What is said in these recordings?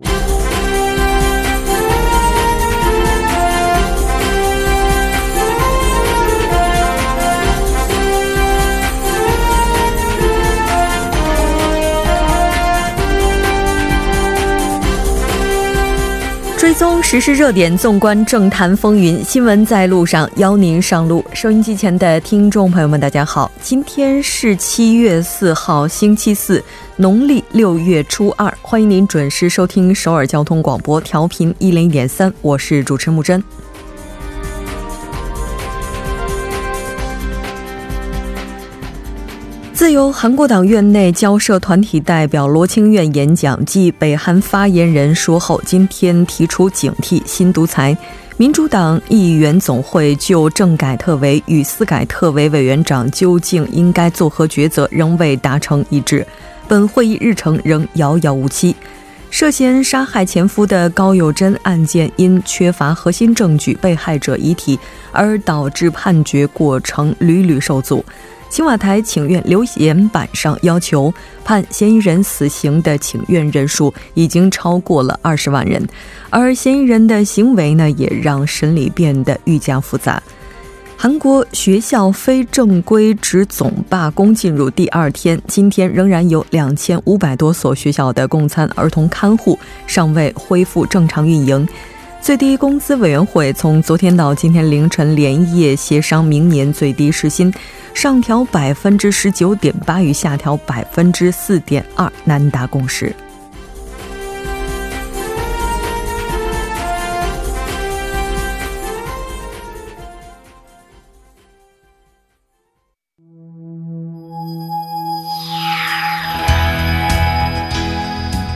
追时事热点，纵观政坛风云，新闻在路上，邀您上路。收音机前的听众朋友们，大家好，今天是七月四号，星期四，农历六月初二，欢迎您准时收听首尔交通广播，调频一零一点三，我是主持木真。自由韩国党院内交涉团体代表罗清苑演讲继北韩发言人说后，今天提出警惕新独裁。民主党议员总会就政改特委与司改特委委员长究竟应该作何抉择，仍未达成一致。本会议日程仍遥遥无期。涉嫌杀害前夫的高友珍案件，因缺乏核心证据、被害者遗体，而导致判决过程屡屡受阻。青瓦台请愿留言板上要求判嫌疑人死刑的请愿人数已经超过了二十万人，而嫌疑人的行为呢，也让审理变得愈加复杂。韩国学校非正规职总罢工进入第二天，今天仍然有两千五百多所学校的供餐儿童看护尚未恢复正常运营。最低工资委员会从昨天到今天凌晨连夜协商明年最低时薪。上调百分之十九点八与下调百分之四点二难达共识。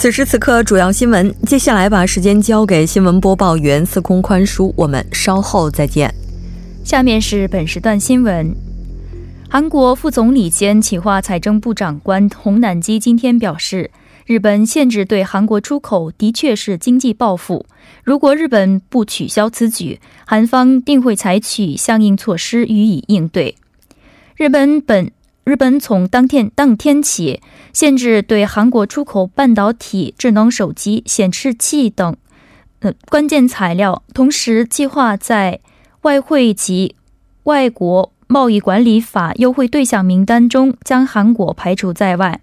此时此刻，主要新闻。接下来把时间交给新闻播报员司空宽叔，我们稍后再见。下面是本时段新闻。韩国副总理兼企划财政部长官洪南基今天表示，日本限制对韩国出口的确是经济报复。如果日本不取消此举，韩方定会采取相应措施予以应对。日本本。日本从当天当天起限制对韩国出口半导体、智能手机、显示器等呃关键材料，同时计划在外汇及外国贸易管理法优惠对象名单中将韩国排除在外。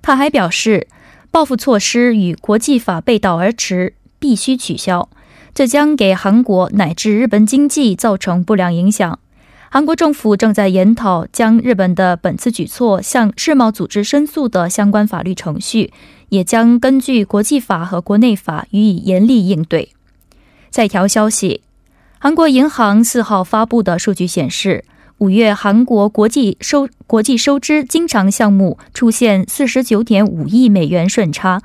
他还表示，报复措施与国际法背道而驰，必须取消，这将给韩国乃至日本经济造成不良影响。韩国政府正在研讨将日本的本次举措向世贸组织申诉的相关法律程序，也将根据国际法和国内法予以严厉应对。再条消息，韩国银行四号发布的数据显示，五月韩国国际收国际收支经常项目出现四十九点五亿美元顺差，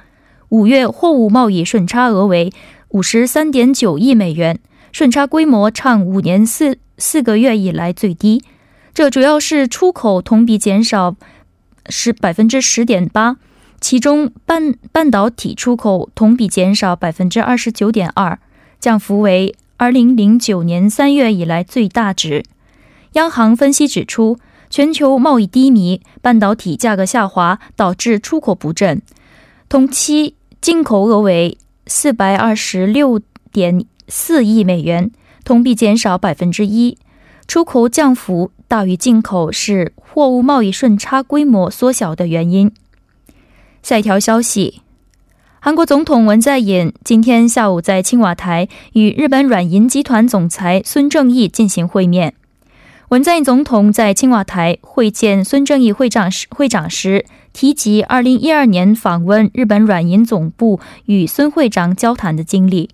五月货物贸易顺差额为五十三点九亿美元，顺差规模创五年四。四个月以来最低，这主要是出口同比减少是百分之十点八，其中半半导体出口同比减少百分之二十九点二，降幅为二零零九年三月以来最大值。央行分析指出，全球贸易低迷、半导体价格下滑导致出口不振，同期进口额为四百二十六点四亿美元。同比减少百分之一，出口降幅大于进口是货物贸易顺差规模缩小的原因。下一条消息，韩国总统文在寅今天下午在青瓦台与日本软银集团总裁孙正义进行会面。文在寅总统在青瓦台会见孙正义会长时，会长时提及二零一二年访问日本软银总部与孙会长交谈的经历。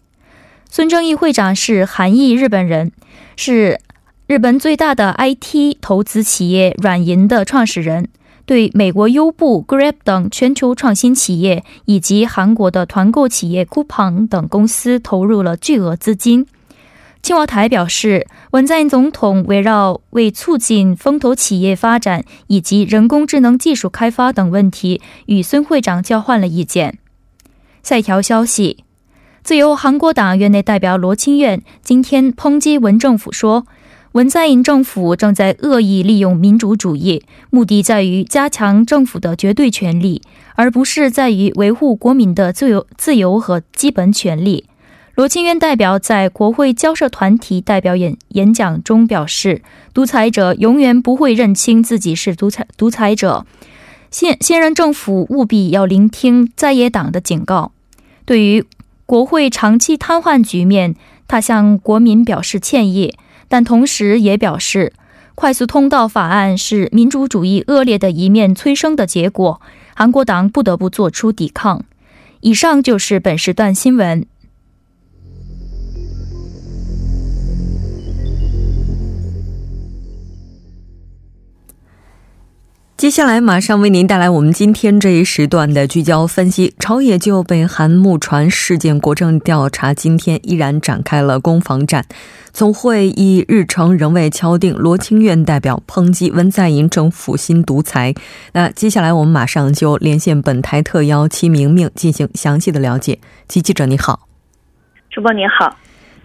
孙正义会长是韩裔日本人，是日本最大的 IT 投资企业软银的创始人。对美国优步、Grab 等全球创新企业以及韩国的团购企业 Coupang 等公司投入了巨额资金。青瓦台表示，文在寅总统围绕为促进风投企业发展以及人工智能技术开发等问题，与孙会长交换了意见。下一条消息，自由韩国党院内代表罗清苑今天抨击文政府说。文在寅政府正在恶意利用民主主义，目的在于加强政府的绝对权力，而不是在于维护国民的自由、自由和基本权利。罗清渊代表在国会交涉团体代表演演讲中表示：“独裁者永远不会认清自己是独裁独裁者。现现任政府务必要聆听在野党的警告。对于国会长期瘫痪局面，他向国民表示歉意。”但同时也表示，快速通道法案是民主主义恶劣的一面催生的结果，韩国党不得不做出抵抗。以上就是本时段新闻。接下来马上为您带来我们今天这一时段的聚焦分析。朝野就北韩木船事件国政调查，今天依然展开了攻防战。总会议日程仍未敲定，罗清苑代表抨击文在寅政府新独裁。那接下来我们马上就连线本台特邀齐明明进行详细的了解。齐记者你好，主播你好。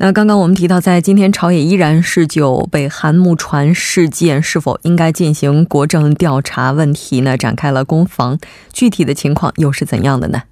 那刚刚我们提到，在今天朝野依然是就北韩木船事件是否应该进行国政调查问题呢展开了攻防，具体的情况又是怎样的呢？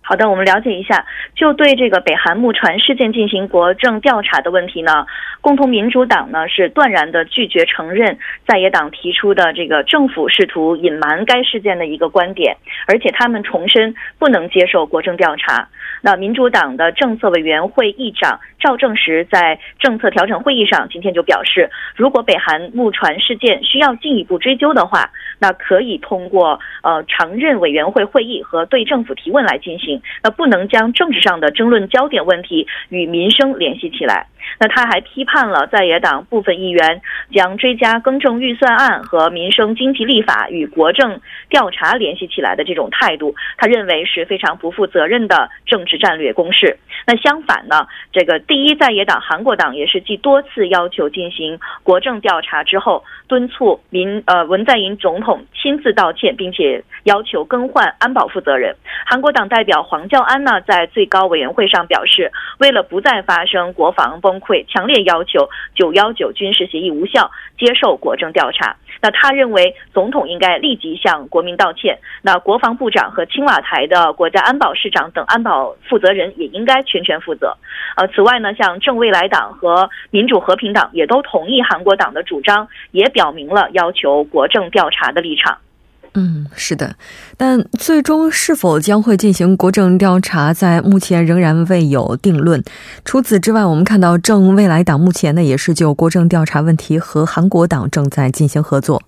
好的，我们了解一下，就对这个北韩木船事件进行国政调查的问题呢，共同民主党呢是断然的拒绝承认在野党提出的这个政府试图隐瞒该事件的一个观点，而且他们重申不能接受国政调查。那民主党的政策委员会议长赵正时在政策调整会议上今天就表示，如果北韩木船事件需要进一步追究的话，那可以通过呃常任委员会会议和对政府提问来进行。那不能将政治上的争论焦点问题与民生联系起来。那他还批判了在野党部分议员将追加更正预算案和民生经济立法与国政调查联系起来的这种态度，他认为是非常不负责任的政治战略攻势。那相反呢，这个第一在野党韩国党也是继多次要求进行国政调查之后，敦促民呃文在寅总统亲自道歉，并且要求更换安保负责人。韩国党代表黄教安呢，在最高委员会上表示，为了不再发生国防崩溃，强烈要求九幺九军事协议无效，接受国政调查。那他认为，总统应该立即向国民道歉。那国防部长和青瓦台的国家安保市长等安保负责人也应该全权负责。呃，此外呢，像正未来党和民主和平党也都同意韩国党的主张，也表明了要求国政调查的立场。嗯，是的，但最终是否将会进行国政调查，在目前仍然未有定论。除此之外，我们看到正未来党目前呢，也是就国政调查问题和韩国党正在进行合作。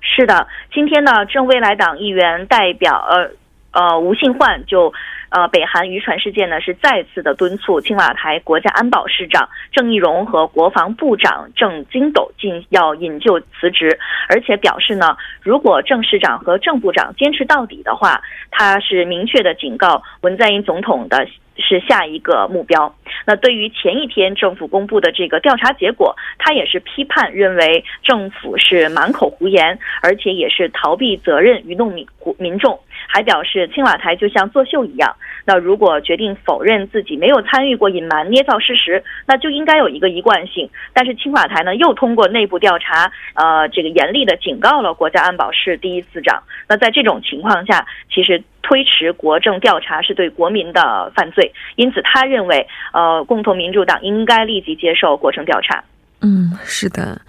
是的，今天呢，正未来党议员代表呃呃吴信焕就。呃，北韩渔船事件呢，是再次的敦促青瓦台国家安保市长郑义溶和国防部长郑金斗进要引咎辞职，而且表示呢，如果郑市长和郑部长坚持到底的话，他是明确的警告文在寅总统的。是下一个目标。那对于前一天政府公布的这个调查结果，他也是批判，认为政府是满口胡言，而且也是逃避责任，愚弄民民众。还表示青瓦台就像作秀一样。那如果决定否认自己没有参与过隐瞒、捏造事实，那就应该有一个一贯性。但是青瓦台呢，又通过内部调查，呃，这个严厉的警告了国家安保室第一次长。那在这种情况下，其实。推迟国政调查是对国民的犯罪，因此他认为，呃，呃共同民主党应该立即接受过程调查。嗯，是的。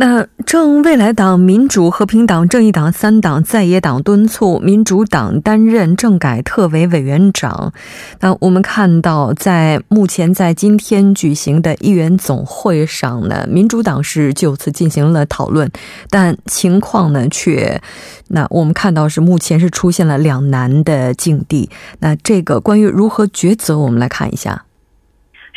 那正未来党、民主和平党、正义党三党在野党敦促民主党担任政改特委委员长。那我们看到，在目前在今天举行的议员总会上呢，民主党是就此进行了讨论，但情况呢却，那我们看到是目前是出现了两难的境地。那这个关于如何抉择，我们来看一下。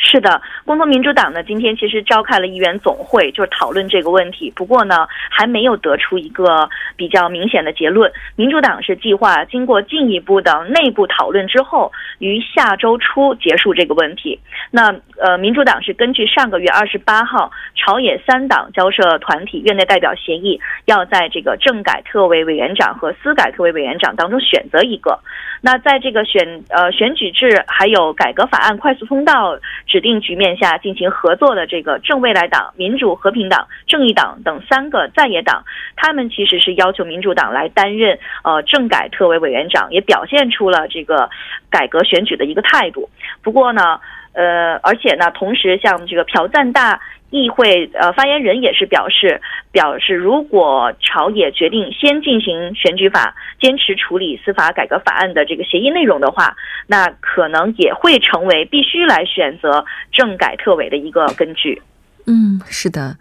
是的，共同民主党呢，今天其实召开了议员总会，就是讨论这个问题。不过呢，还没有得出一个比较明显的结论。民主党是计划经过进一步的内部讨论之后，于下周初结束这个问题。那呃，民主党是根据上个月二十八号朝野三党交涉团体院内代表协议，要在这个政改特委委员长和司改特委委员长当中选择一个。那在这个选呃选举制还有改革法案快速通道。指定局面下进行合作的这个正未来党、民主和平党、正义党等三个在野党，他们其实是要求民主党来担任呃政改特委委员长，也表现出了这个改革选举的一个态度。不过呢，呃，而且呢，同时像这个朴赞大。议会呃发言人也是表示，表示如果朝野决定先进行选举法，坚持处理司法改革法案的这个协议内容的话，那可能也会成为必须来选择政改特委的一个根据。嗯，是的。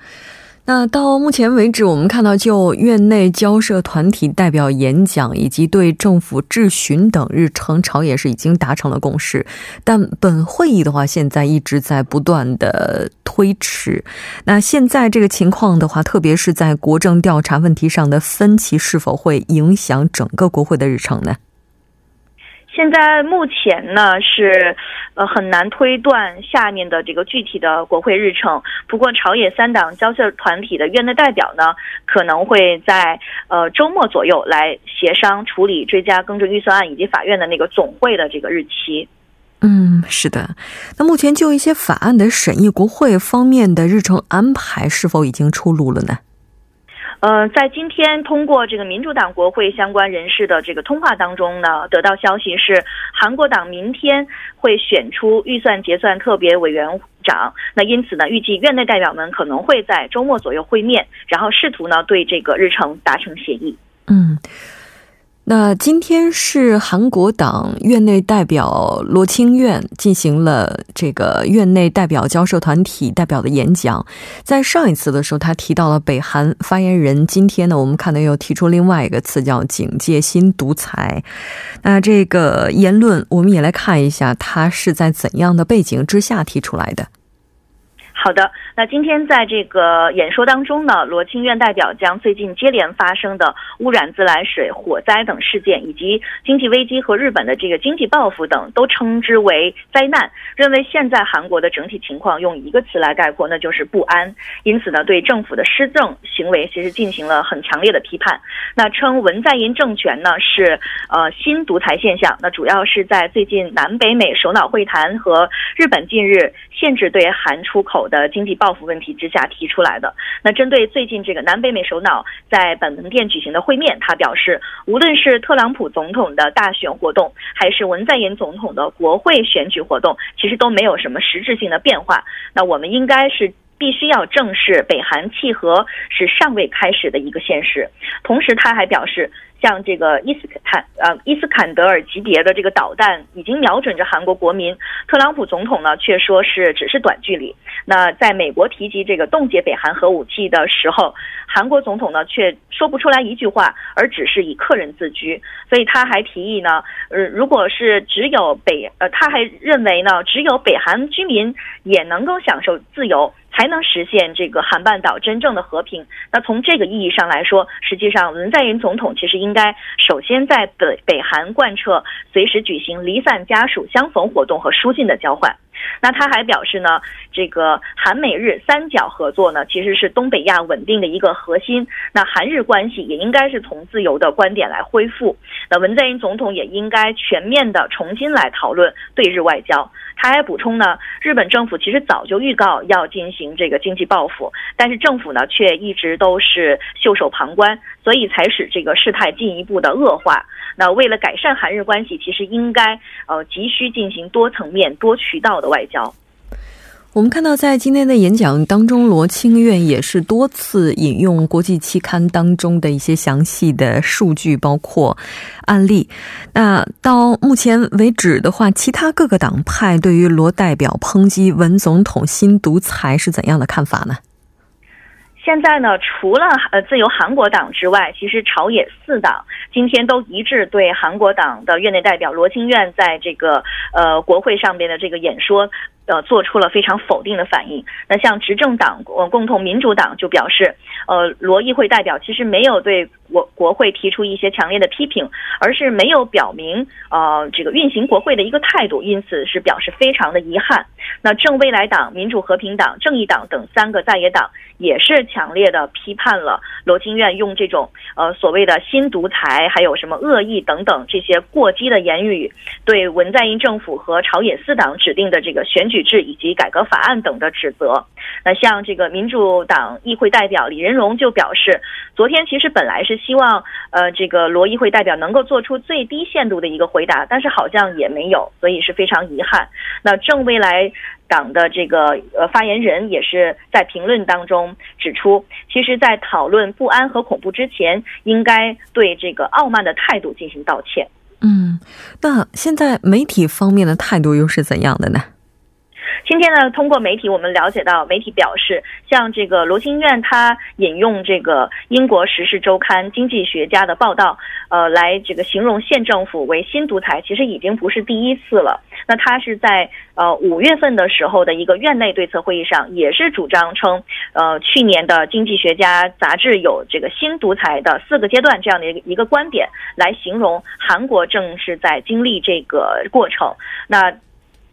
那到目前为止，我们看到就院内交涉团体代表演讲以及对政府质询等日程，朝野是已经达成了共识。但本会议的话，现在一直在不断的推迟。那现在这个情况的话，特别是在国政调查问题上的分歧，是否会影响整个国会的日程呢？现在目前呢是，呃很难推断下面的这个具体的国会日程。不过朝野三党交涉团体的院内代表呢，可能会在呃周末左右来协商处理追加更正预算案以及法院的那个总会的这个日期。嗯，是的。那目前就一些法案的审议，国会方面的日程安排是否已经出炉了呢？呃，在今天通过这个民主党国会相关人士的这个通话当中呢，得到消息是韩国党明天会选出预算结算特别委员长。那因此呢，预计院内代表们可能会在周末左右会面，然后试图呢对这个日程达成协议。嗯。那今天是韩国党院内代表罗清苑进行了这个院内代表交涉团体代表的演讲。在上一次的时候，他提到了北韩发言人。今天呢，我们看到又提出另外一个词，叫“警戒新独裁”。那这个言论，我们也来看一下，他是在怎样的背景之下提出来的。好的，那今天在这个演说当中呢，罗清苑代表将最近接连发生的污染自来水、火灾等事件，以及经济危机和日本的这个经济报复等，都称之为灾难。认为现在韩国的整体情况用一个词来概括，那就是不安。因此呢，对政府的施政行为其实进行了很强烈的批判。那称文在寅政权呢是呃新独裁现象。那主要是在最近南北美首脑会谈和日本近日限制对韩出口。的经济报复问题之下提出来的。那针对最近这个南北美首脑在本门店举行的会面，他表示，无论是特朗普总统的大选活动，还是文在寅总统的国会选举活动，其实都没有什么实质性的变化。那我们应该是必须要正视北韩契合是尚未开始的一个现实。同时，他还表示。像这个伊斯坎呃伊斯坎德尔级别的这个导弹已经瞄准着韩国国民，特朗普总统呢却说是只是短距离。那在美国提及这个冻结北韩核武器的时候，韩国总统呢却说不出来一句话，而只是以客人自居。所以他还提议呢，呃，如果是只有北呃，他还认为呢，只有北韩居民也能够享受自由。才能实现这个韩半岛真正的和平。那从这个意义上来说，实际上文在寅总统其实应应该首先在北北韩贯彻随时举行离散家属相逢活动和书信的交换。那他还表示呢，这个韩美日三角合作呢，其实是东北亚稳定的一个核心。那韩日关系也应该是从自由的观点来恢复。那文在寅总统也应该全面的重新来讨论对日外交。他还补充呢，日本政府其实早就预告要进行这个经济报复，但是政府呢却一直都是袖手旁观，所以才使这个事态进一步的恶化。那为了改善韩日关系，其实应该呃急需进行多层面、多渠道的外交。我们看到，在今天的演讲当中，罗清苑也是多次引用国际期刊当中的一些详细的数据，包括案例。那到目前为止的话，其他各个党派对于罗代表抨击文总统新独裁是怎样的看法呢？现在呢，除了呃自由韩国党之外，其实朝野四党今天都一致对韩国党的院内代表罗清苑在这个呃国会上边的这个演说呃，做出了非常否定的反应。那像执政党呃共同民主党就表示，呃，罗议会代表其实没有对国国会提出一些强烈的批评，而是没有表明呃这个运行国会的一个态度，因此是表示非常的遗憾。那正未来党、民主和平党、正义党等三个在野党也是强烈的批判了罗清苑用这种呃所谓的新独裁，还有什么恶意等等这些过激的言语，对文在寅政府和朝野四党指定的这个选举。制以及改革法案等的指责，那像这个民主党议会代表李仁荣就表示，昨天其实本来是希望呃这个罗议会代表能够做出最低限度的一个回答，但是好像也没有，所以是非常遗憾。那正未来党的这个呃发言人也是在评论当中指出，其实，在讨论不安和恐怖之前，应该对这个傲慢的态度进行道歉。嗯，那现在媒体方面的态度又是怎样的呢？今天呢，通过媒体我们了解到，媒体表示，像这个罗清苑，他引用这个英国时事周刊经济学家的报道，呃，来这个形容县政府为新独裁，其实已经不是第一次了。那他是在呃五月份的时候的一个院内对策会议上，也是主张称，呃，去年的经济学家杂志有这个新独裁的四个阶段这样的一个一个观点，来形容韩国正是在经历这个过程。那。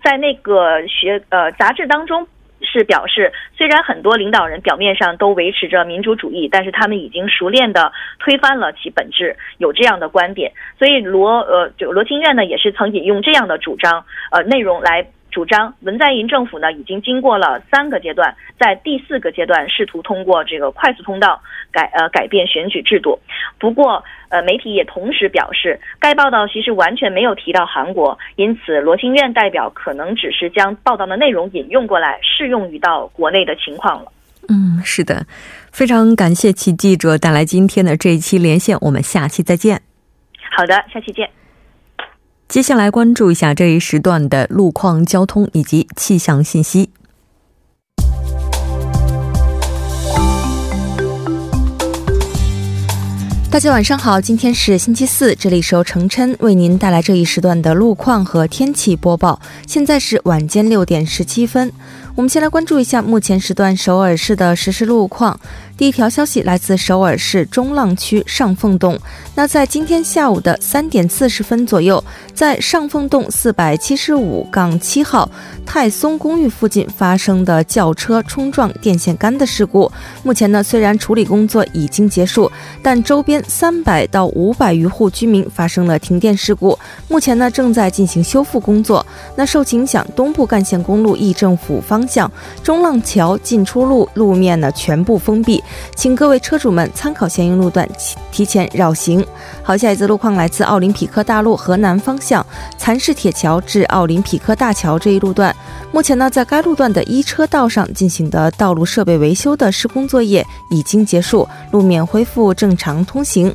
在那个学呃杂志当中是表示，虽然很多领导人表面上都维持着民主主义，但是他们已经熟练的推翻了其本质，有这样的观点。所以罗呃就罗清苑呢也是曾引用这样的主张呃内容来。主张文在寅政府呢，已经经过了三个阶段，在第四个阶段试图通过这个快速通道改呃改变选举制度。不过，呃，媒体也同时表示，该报道其实完全没有提到韩国，因此罗清苑代表可能只是将报道的内容引用过来，适用于到国内的情况了。嗯，是的，非常感谢其记者带来今天的这一期连线，我们下期再见。好的，下期见。接下来关注一下这一时段的路况、交通以及气象信息。大家晚上好，今天是星期四，这里是由程琛为您带来这一时段的路况和天气播报。现在是晚间六点十七分。我们先来关注一下目前时段首尔市的实时路况。第一条消息来自首尔市中浪区上凤洞。那在今天下午的三点四十分左右，在上凤洞四百七十五杠七号泰松公寓附近发生的轿车冲撞电线杆的事故。目前呢，虽然处理工作已经结束，但周边三百到五百余户居民发生了停电事故。目前呢，正在进行修复工作。那受影响，东部干线公路议政府方。向中浪桥进出路路面呢全部封闭，请各位车主们参考相应路段提前绕行。好，下一则路况来自奥林匹克大路河南方向蚕市铁桥至奥林匹克大桥这一路段，目前呢在该路段的一车道上进行的道路设备维修的施工作业已经结束，路面恢复正常通行。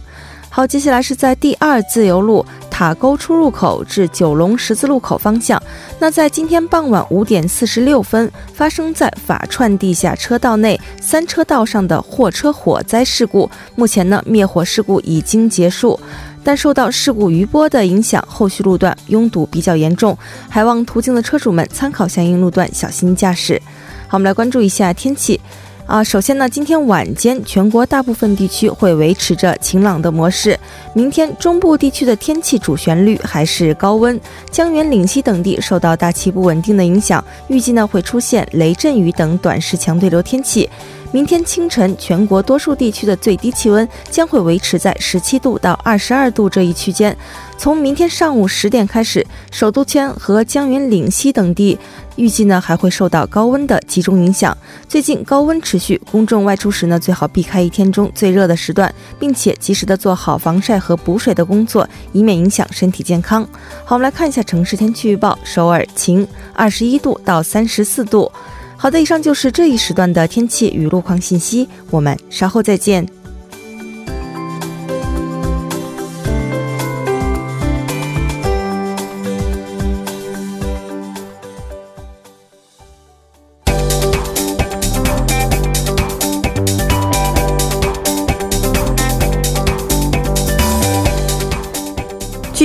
好，接下来是在第二自由路塔沟出入口至九龙十字路口方向。那在今天傍晚五点四十六分，发生在法串地下车道内三车道上的货车火灾事故。目前呢，灭火事故已经结束，但受到事故余波的影响，后续路段拥堵比较严重，还望途经的车主们参考相应路段，小心驾驶。好，我们来关注一下天气。啊，首先呢，今天晚间全国大部分地区会维持着晴朗的模式。明天中部地区的天气主旋律还是高温，江源、岭西等地受到大气不稳定的影响，预计呢会出现雷阵雨等短时强对流天气。明天清晨，全国多数地区的最低气温将会维持在十七度到二十二度这一区间。从明天上午十点开始，首都圈和江源岭西等地预计呢还会受到高温的集中影响。最近高温持续，公众外出时呢最好避开一天中最热的时段，并且及时的做好防晒和补水的工作，以免影响身体健康。好，我们来看一下城市天气预报：首尔晴，二十一度到三十四度。好的，以上就是这一时段的天气与路况信息，我们稍后再见。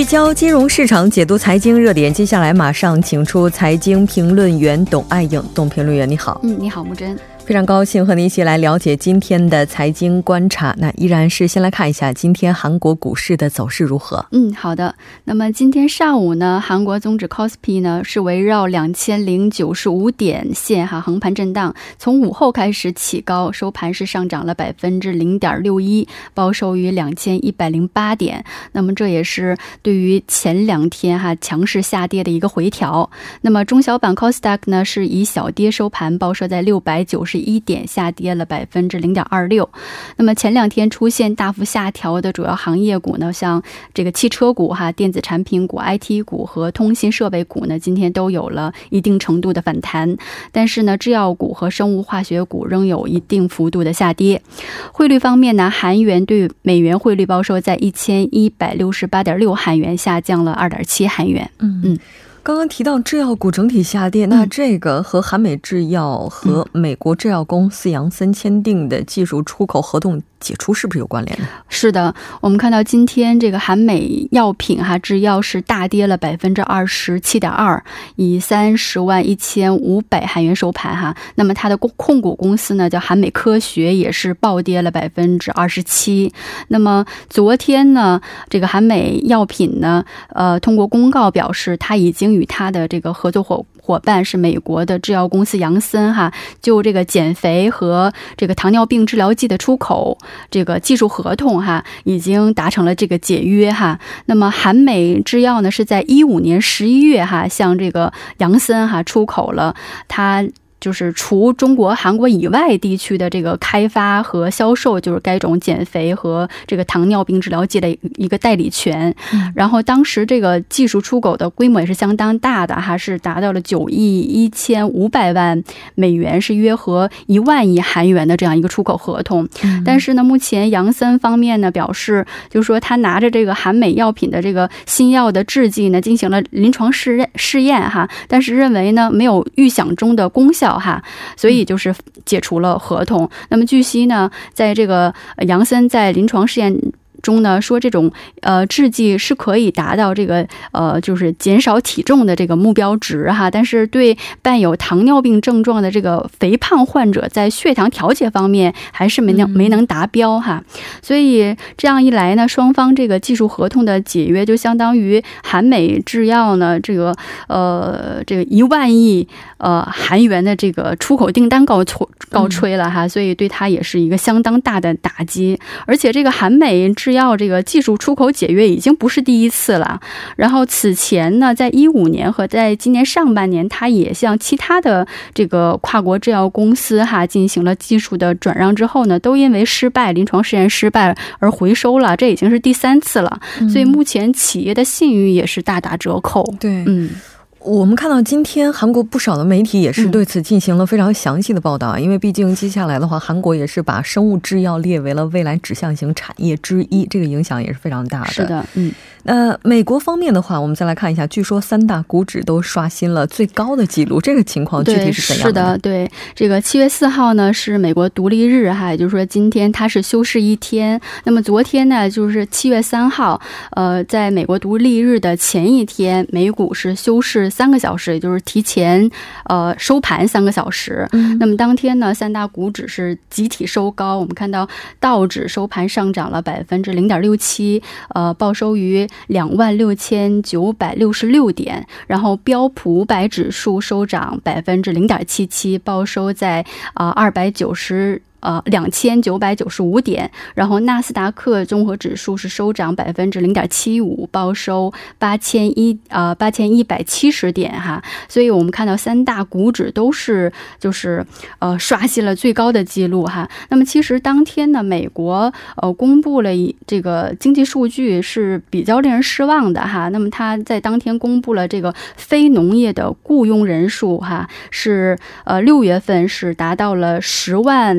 焦金融市场，解读财经热点。接下来马上请出财经评论员董爱颖，董评论员你好。嗯，你好，木真。非常高兴和您一起来了解今天的财经观察。那依然是先来看一下今天韩国股市的走势如何。嗯，好的。那么今天上午呢，韩国综指 KOSPI 呢是围绕两千零九十五点线哈横盘震荡，从午后开始起高，收盘是上涨了百分之零点六一，报收于两千一百零八点。那么这也是对于前两天哈强势下跌的一个回调。那么中小板 KOSDAQ 呢是以小跌收盘，报收在六百九十。一点下跌了百分之零点二六，那么前两天出现大幅下调的主要行业股呢，像这个汽车股哈、电子产品股、IT 股和通信设备股呢，今天都有了一定程度的反弹，但是呢，制药股和生物化学股仍有一定幅度的下跌。汇率方面呢，韩元对美元汇率报收在一千一百六十八点六韩元，下降了二点七韩元。嗯嗯。刚刚提到制药股整体下跌，那这个和韩美制药和美国制药公司杨森签订的技术出口合同。解除是不是有关联的？是的，我们看到今天这个韩美药品哈制药是大跌了百分之二十七点二，以三十万一千五百韩元收盘哈。那么它的控控股公司呢叫韩美科学也是暴跌了百分之二十七。那么昨天呢，这个韩美药品呢，呃，通过公告表示，它已经与它的这个合作伙。伙伴是美国的制药公司杨森哈，就这个减肥和这个糖尿病治疗剂的出口这个技术合同哈，已经达成了这个解约哈。那么韩美制药呢，是在一五年十一月哈，向这个杨森哈出口了它。就是除中国、韩国以外地区的这个开发和销售，就是该种减肥和这个糖尿病治疗剂的一个代理权。然后当时这个技术出口的规模也是相当大的，哈，是达到了九亿一千五百万美元，是约合一万亿韩元的这样一个出口合同。但是呢，目前杨森方面呢表示，就是说他拿着这个韩美药品的这个新药的制剂呢进行了临床试验试验哈，但是认为呢没有预想中的功效。哈，所以就是解除了合同。那么据悉呢，在这个杨森在临床试验。中呢说这种呃制剂是可以达到这个呃就是减少体重的这个目标值哈，但是对伴有糖尿病症状的这个肥胖患者在血糖调节方面还是没能没能达标哈，所以这样一来呢，双方这个技术合同的解约就相当于韩美制药呢这个呃这个一万亿呃韩元的这个出口订单告吹告吹了哈，所以对他也是一个相当大的打击，而且这个韩美制。制药这个技术出口解约已经不是第一次了。然后此前呢，在一五年和在今年上半年，它也向其他的这个跨国制药公司哈进行了技术的转让之后呢，都因为失败，临床试验失败而回收了。这已经是第三次了。所以目前企业的信誉也是大打折扣。对，嗯。我们看到今天韩国不少的媒体也是对此进行了非常详细的报道啊，因为毕竟接下来的话，韩国也是把生物制药列为了未来指向型产业之一，这个影响也是非常大的。是的，嗯。那美国方面的话，我们再来看一下，据说三大股指都刷新了最高的记录，这个情况具体是怎样的？是的，对，这个七月四号呢是美国独立日哈，也就是说今天它是休市一天。那么昨天呢就是七月三号，呃，在美国独立日的前一天，美股是休市三个小时，也就是提前呃收盘三个小时。那么当天呢，三大股指是集体收高，我们看到道指收盘上涨了百分之零点六七，呃，报收于。两万六千九百六十六点，然后标普五百指数收涨百分之零点七七，报收在啊二百九十。呃，两千九百九十五点，然后纳斯达克综合指数是收涨百分之零点七五，报收八千一呃八千一百七十点哈，所以我们看到三大股指都是就是呃刷新了最高的记录哈。那么其实当天呢，美国呃公布了这个经济数据是比较令人失望的哈。那么它在当天公布了这个非农业的雇佣人数哈，是呃六月份是达到了十万。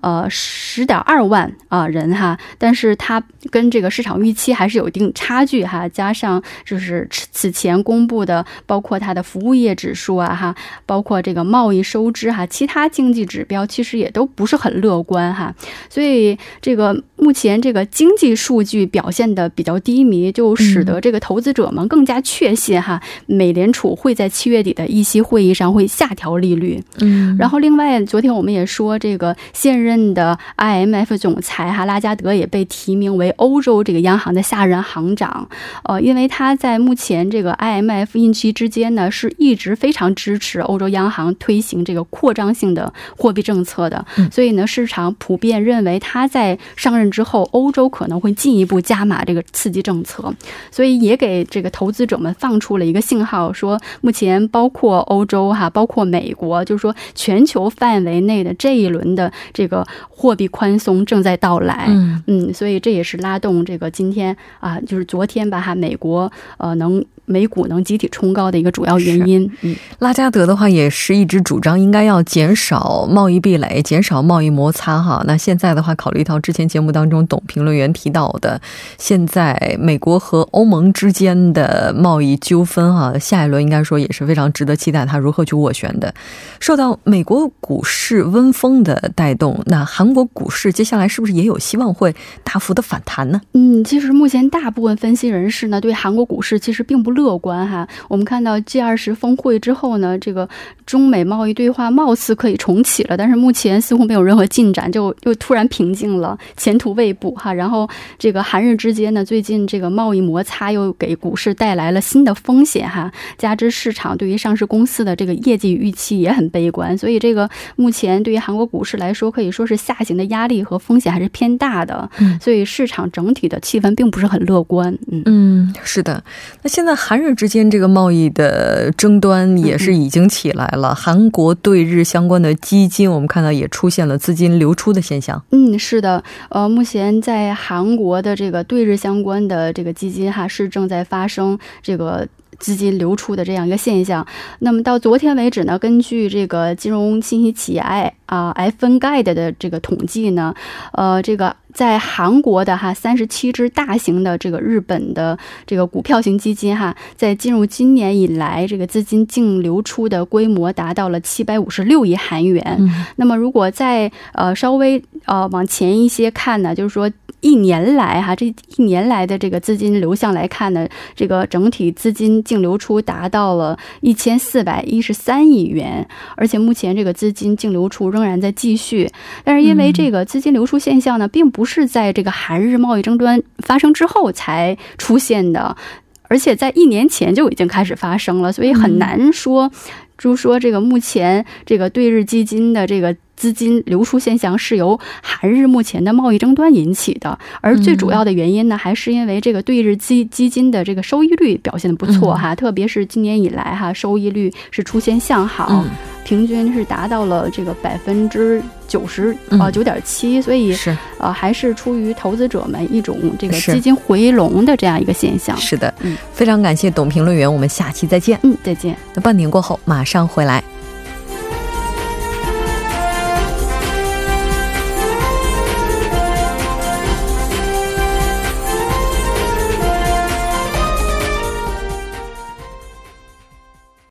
呃十点二万啊人哈，但是它跟这个市场预期还是有一定差距哈。加上就是此前公布的，包括它的服务业指数啊哈，包括这个贸易收支哈，其他经济指标其实也都不是很乐观哈。所以这个目前这个经济数据表现的比较低迷，就使得这个投资者们更加确信哈，美联储会在七月底的议息会议上会下调利率。嗯，然后另外昨天我们也说，这个现任的 IMF 总裁哈拉加德也被提名为欧洲这个央行的下任行长。呃，因为他在目前这个 IMF 任期之间呢，是一直非常支持欧洲央行推行这个扩张性的货币政策的，所以呢，市场普遍认为他在上任之后，欧洲可能会进一步加码这个刺激政策，所以也给这个投资者们放出了一个信号，说目前包括欧洲哈，包括美国，就是说全球范围内的这一轮的这个货币宽松正在到来。嗯嗯，所以这也是拉动这个今天啊，就是昨天吧哈，美国呃能。美股能集体冲高的一个主要原因，嗯，拉加德的话也是一直主张应该要减少贸易壁垒，减少贸易摩擦哈。那现在的话，考虑到之前节目当中董评论员提到的，现在美国和欧盟之间的贸易纠纷哈，下一轮应该说也是非常值得期待它如何去斡旋的。受到美国股市温风的带动，那韩国股市接下来是不是也有希望会大幅的反弹呢？嗯，其实目前大部分分析人士呢，对韩国股市其实并不。乐观哈，我们看到 G 二十峰会之后呢，这个中美贸易对话貌似可以重启了，但是目前似乎没有任何进展，就又突然平静了，前途未卜哈。然后这个韩日之间呢，最近这个贸易摩擦又给股市带来了新的风险哈，加之市场对于上市公司的这个业绩预期也很悲观，所以这个目前对于韩国股市来说，可以说是下行的压力和风险还是偏大的，嗯所以市场整体的气氛并不是很乐观。嗯嗯，是的，那现在。韩日之间这个贸易的争端也是已经起来了，韩国对日相关的基金，我们看到也出现了资金流出的现象。嗯，是的，呃，目前在韩国的这个对日相关的这个基金哈是正在发生这个。资金流出的这样一个现象，那么到昨天为止呢，根据这个金融信息企业啊 F N Guide 的这个统计呢，呃，这个在韩国的哈三十七只大型的这个日本的这个股票型基金哈，在进入今年以来，这个资金净流出的规模达到了七百五十六亿韩元。那么如果再呃稍微呃往前一些看呢，就是说。一年来，哈，这一年来的这个资金流向来看呢，这个整体资金净流出达到了一千四百一十三亿元，而且目前这个资金净流出仍然在继续。但是因为这个资金流出现象呢，并不是在这个韩日贸易争端发生之后才出现的，而且在一年前就已经开始发生了，所以很难说，就说这个目前这个对日基金的这个。资金流出现象是由韩日目前的贸易争端引起的，而最主要的原因呢，还是因为这个对日基基金的这个收益率表现的不错哈，特别是今年以来哈，收益率是出现向好，平均是达到了这个百分之九十啊九点七，所以是呃还是出于投资者们一种这个基金回笼的这样一个现象。是的，嗯，非常感谢董评论员，我们下期再见。嗯，再见。那半年过后上回来。